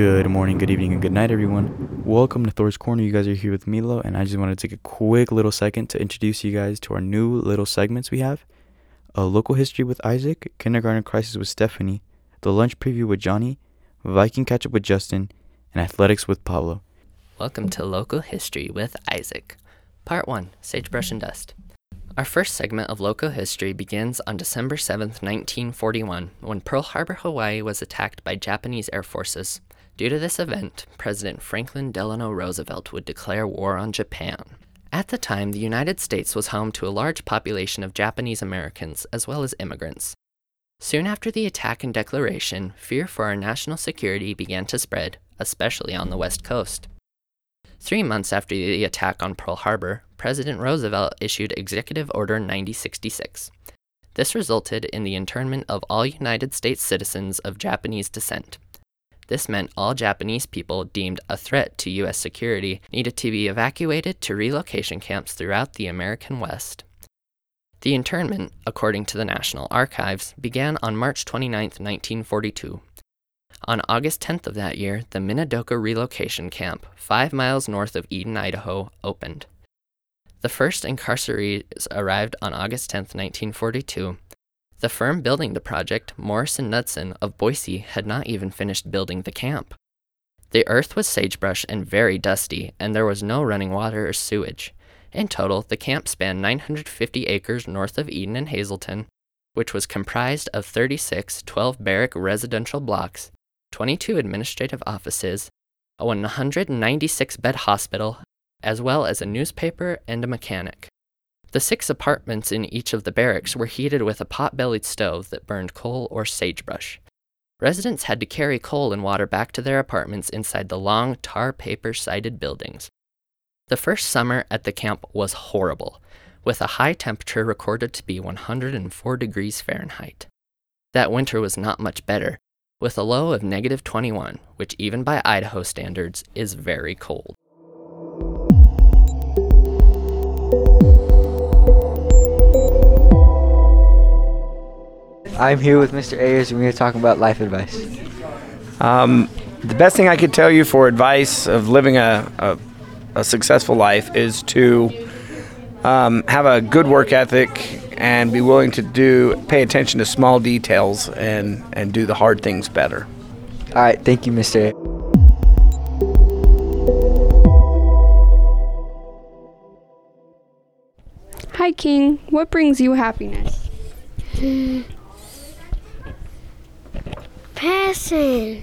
Good morning, good evening, and good night, everyone. Welcome to Thor's Corner. You guys are here with Milo, and I just wanted to take a quick little second to introduce you guys to our new little segments we have a local history with Isaac, kindergarten crisis with Stephanie, the lunch preview with Johnny, Viking catch up with Justin, and athletics with Pablo. Welcome to Local History with Isaac. Part 1 Sagebrush and Dust. Our first segment of local history begins on December 7, 1941, when Pearl Harbor, Hawaii was attacked by Japanese air forces. Due to this event, President Franklin Delano Roosevelt would declare war on Japan. At the time, the United States was home to a large population of Japanese Americans as well as immigrants. Soon after the attack and declaration, fear for our national security began to spread, especially on the West Coast. Three months after the attack on Pearl Harbor, President Roosevelt issued Executive Order 9066. This resulted in the internment of all United States citizens of Japanese descent. This meant all Japanese people deemed a threat to U.S. security needed to be evacuated to relocation camps throughout the American West. The internment, according to the National Archives, began on March 29, 1942. On August 10th of that year, the Minidoka Relocation Camp, five miles north of Eden, Idaho, opened. The first incarcerees arrived on August 10, 1942, the firm building the project, Morrison Knudsen of Boise, had not even finished building the camp. The earth was sagebrush and very dusty, and there was no running water or sewage. In total, the camp spanned 950 acres north of Eden and Hazelton, which was comprised of 36 12 barrack residential blocks, 22 administrative offices, a 196 bed hospital, as well as a newspaper and a mechanic. The six apartments in each of the barracks were heated with a pot bellied stove that burned coal or sagebrush. Residents had to carry coal and water back to their apartments inside the long, tar paper sided buildings. The first summer at the camp was horrible, with a high temperature recorded to be 104 degrees Fahrenheit. That winter was not much better, with a low of negative 21, which, even by Idaho standards, is very cold. I'm here with Mr. Ayers, and we're talking about life advice. Um, the best thing I could tell you for advice of living a, a, a successful life is to um, have a good work ethic and be willing to do pay attention to small details and, and do the hard things better. All right, thank you, Mr. Ayers. Hi, King. What brings you happiness? Person.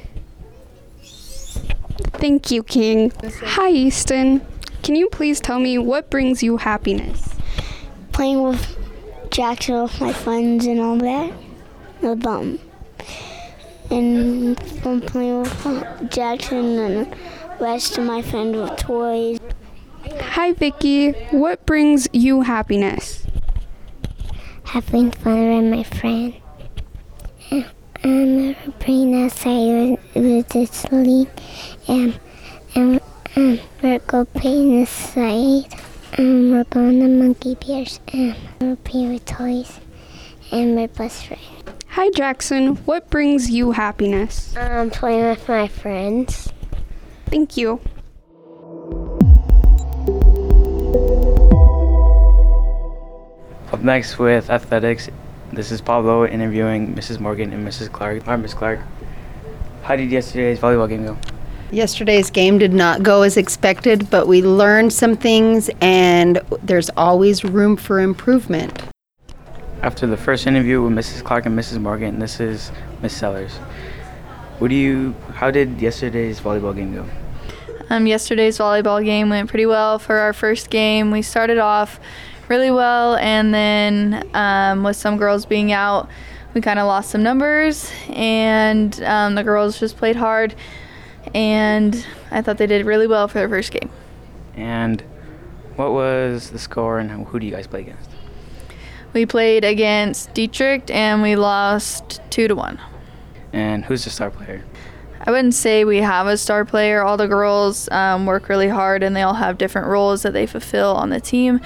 Thank you, King. Hi, Easton. Can you please tell me what brings you happiness? Playing with Jackson with my friends and all that. The bum. And playing with Jackson and the rest of my friends with toys. Hi, Vicky. What brings you happiness? Having fun with my friend. And playing outside with, with the sleep. And, and, and we're going playing inside. And we're going to monkey bears. And we're playing with toys. And my best friend. Hi, Jackson. What brings you happiness? Um, playing with my friends. Thank you. Up next with athletics, this is Pablo interviewing Mrs. Morgan and Mrs. Clark. Hi, Miss Clark. How did yesterday's volleyball game go? Yesterday's game did not go as expected, but we learned some things, and there's always room for improvement. After the first interview with Mrs. Clark and Mrs. Morgan, this is Miss Sellers. What do you? How did yesterday's volleyball game go? Um, yesterday's volleyball game went pretty well for our first game. We started off really well, and then um, with some girls being out, we kind of lost some numbers, and um, the girls just played hard. And I thought they did really well for their first game. And what was the score, and who do you guys play against? We played against Dietrich, and we lost two to one. And who's the star player? I wouldn't say we have a star player. All the girls um, work really hard and they all have different roles that they fulfill on the team,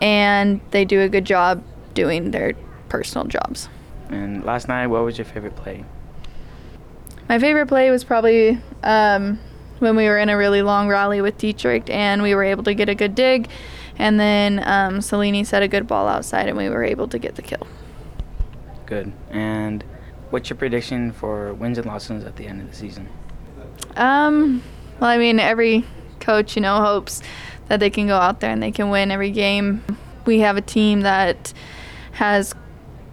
and they do a good job doing their personal jobs. And last night, what was your favorite play? My favorite play was probably um, when we were in a really long rally with Dietrich and we were able to get a good dig. And then um, Salini set a good ball outside and we were able to get the kill. Good. And what's your prediction for wins and losses at the end of the season? Um, well, I mean, every coach, you know, hopes that they can go out there and they can win every game. We have a team that has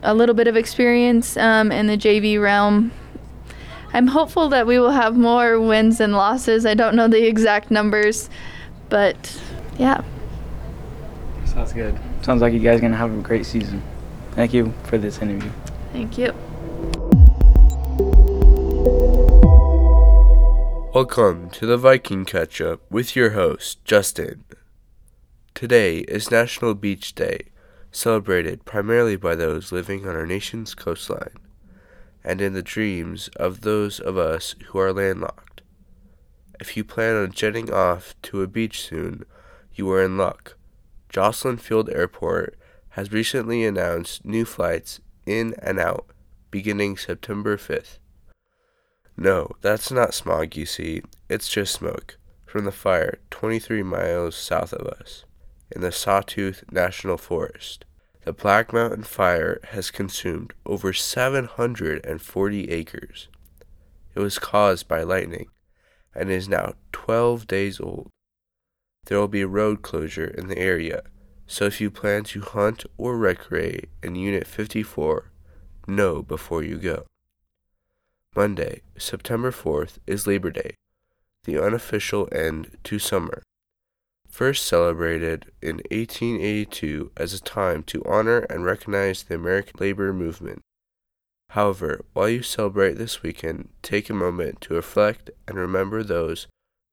a little bit of experience um, in the JV realm. I'm hopeful that we will have more wins and losses. I don't know the exact numbers, but yeah. Sounds good. Sounds like you guys are going to have a great season. Thank you for this interview. Thank you. Welcome to the Viking Catch Up with your host, Justin. Today is National Beach Day, celebrated primarily by those living on our nation's coastline and in the dreams of those of us who are landlocked. If you plan on jetting off to a beach soon, you are in luck. Joslin Field Airport has recently announced new flights in and out beginning September 5th. No, that's not smog, you see. It's just smoke from the fire 23 miles south of us in the Sawtooth National Forest. The Black Mountain Fire has consumed over 740 acres. It was caused by lightning and is now 12 days old. There will be a road closure in the area, so if you plan to hunt or recreate in Unit 54, know before you go. Monday, September 4th, is Labor Day, the unofficial end to summer. First celebrated in 1882 as a time to honor and recognize the American labor movement. However, while you celebrate this weekend, take a moment to reflect and remember those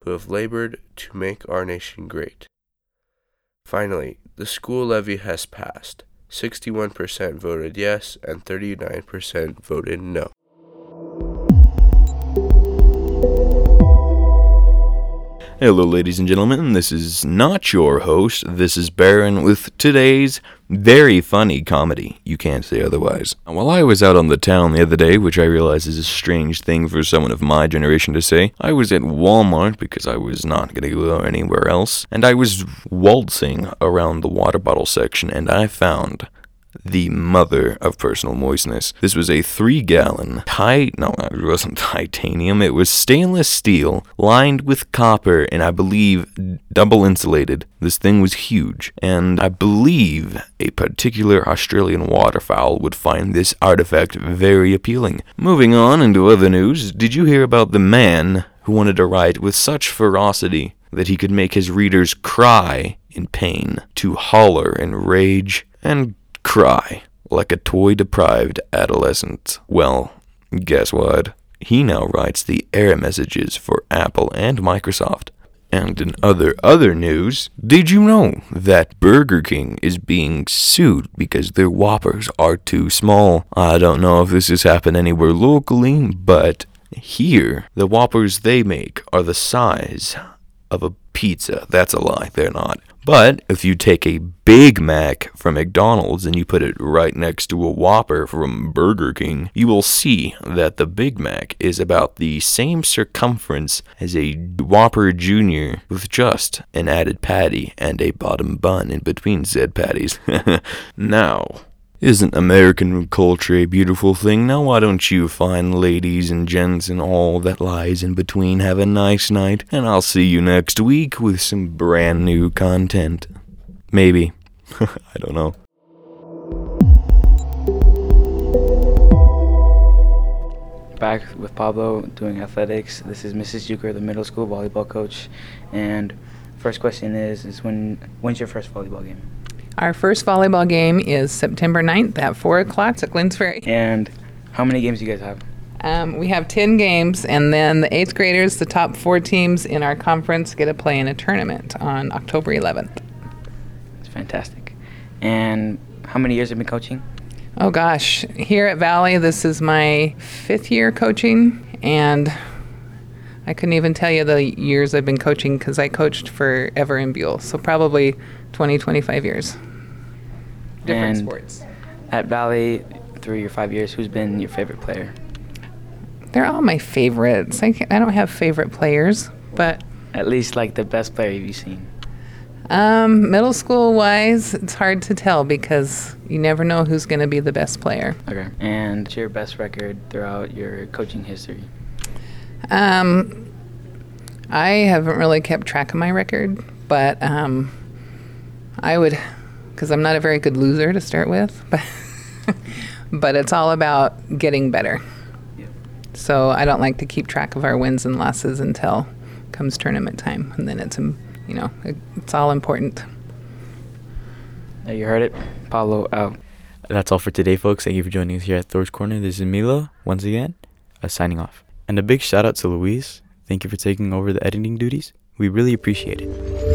who have labored to make our nation great. Finally, the school levy has passed. 61% voted yes and 39% voted no. Hello, ladies and gentlemen. This is not your host. This is Baron with today's very funny comedy. You can't say otherwise. While I was out on the town the other day, which I realize is a strange thing for someone of my generation to say, I was at Walmart because I was not going to go anywhere else, and I was waltzing around the water bottle section, and I found the mother of personal moistness. This was a three gallon, tight, no, it wasn't titanium, it was stainless steel, lined with copper, and I believe double insulated. This thing was huge, and I believe a particular Australian waterfowl would find this artifact very appealing. Moving on into other news, did you hear about the man who wanted to write with such ferocity that he could make his readers cry in pain, to holler in rage, and cry like a toy deprived adolescent. Well, guess what? He now writes the error messages for Apple and Microsoft. And in other other news, did you know that Burger King is being sued because their Whoppers are too small? I don't know if this has happened anywhere locally, but here the Whoppers they make are the size of a pizza. That's a lie, they're not. But if you take a Big Mac from McDonald's and you put it right next to a Whopper from Burger King, you will see that the Big Mac is about the same circumference as a Whopper Jr. with just an added patty and a bottom bun in between said patties. now, isn't American culture a beautiful thing? Now, why don't you fine ladies and gents and all that lies in between have a nice night, and I'll see you next week with some brand new content. Maybe. I don't know. Back with Pablo doing athletics. This is Mrs. Juker, the middle school volleyball coach. And first question is is when when's your first volleyball game? Our first volleyball game is September 9th at 4 o'clock at Glenns Ferry. And how many games do you guys have? Um, we have 10 games, and then the eighth graders, the top four teams in our conference, get to play in a tournament on October 11th. It's fantastic. And how many years have you been coaching? Oh gosh, here at Valley, this is my fifth year coaching, and I couldn't even tell you the years I've been coaching because I coached forever in Buhl. So probably 20, 25 years. Different and sports. At Valley, through your five years, who's been your favorite player? They're all my favorites. I, I don't have favorite players, but At least like the best player you've seen. um, middle school wise, it's hard to tell because you never know who's going to be the best player. Okay. And your best record throughout your coaching history? Um, I haven't really kept track of my record, but um, I would, because I'm not a very good loser to start with, but but it's all about getting better. So I don't like to keep track of our wins and losses until comes tournament time, and then it's um, you know it, it's all important. Now you heard it. Pablo out. That's all for today, folks. Thank you for joining us here at Thor's Corner. This is Milo, once again, uh, signing off. And a big shout out to Louise. Thank you for taking over the editing duties. We really appreciate it.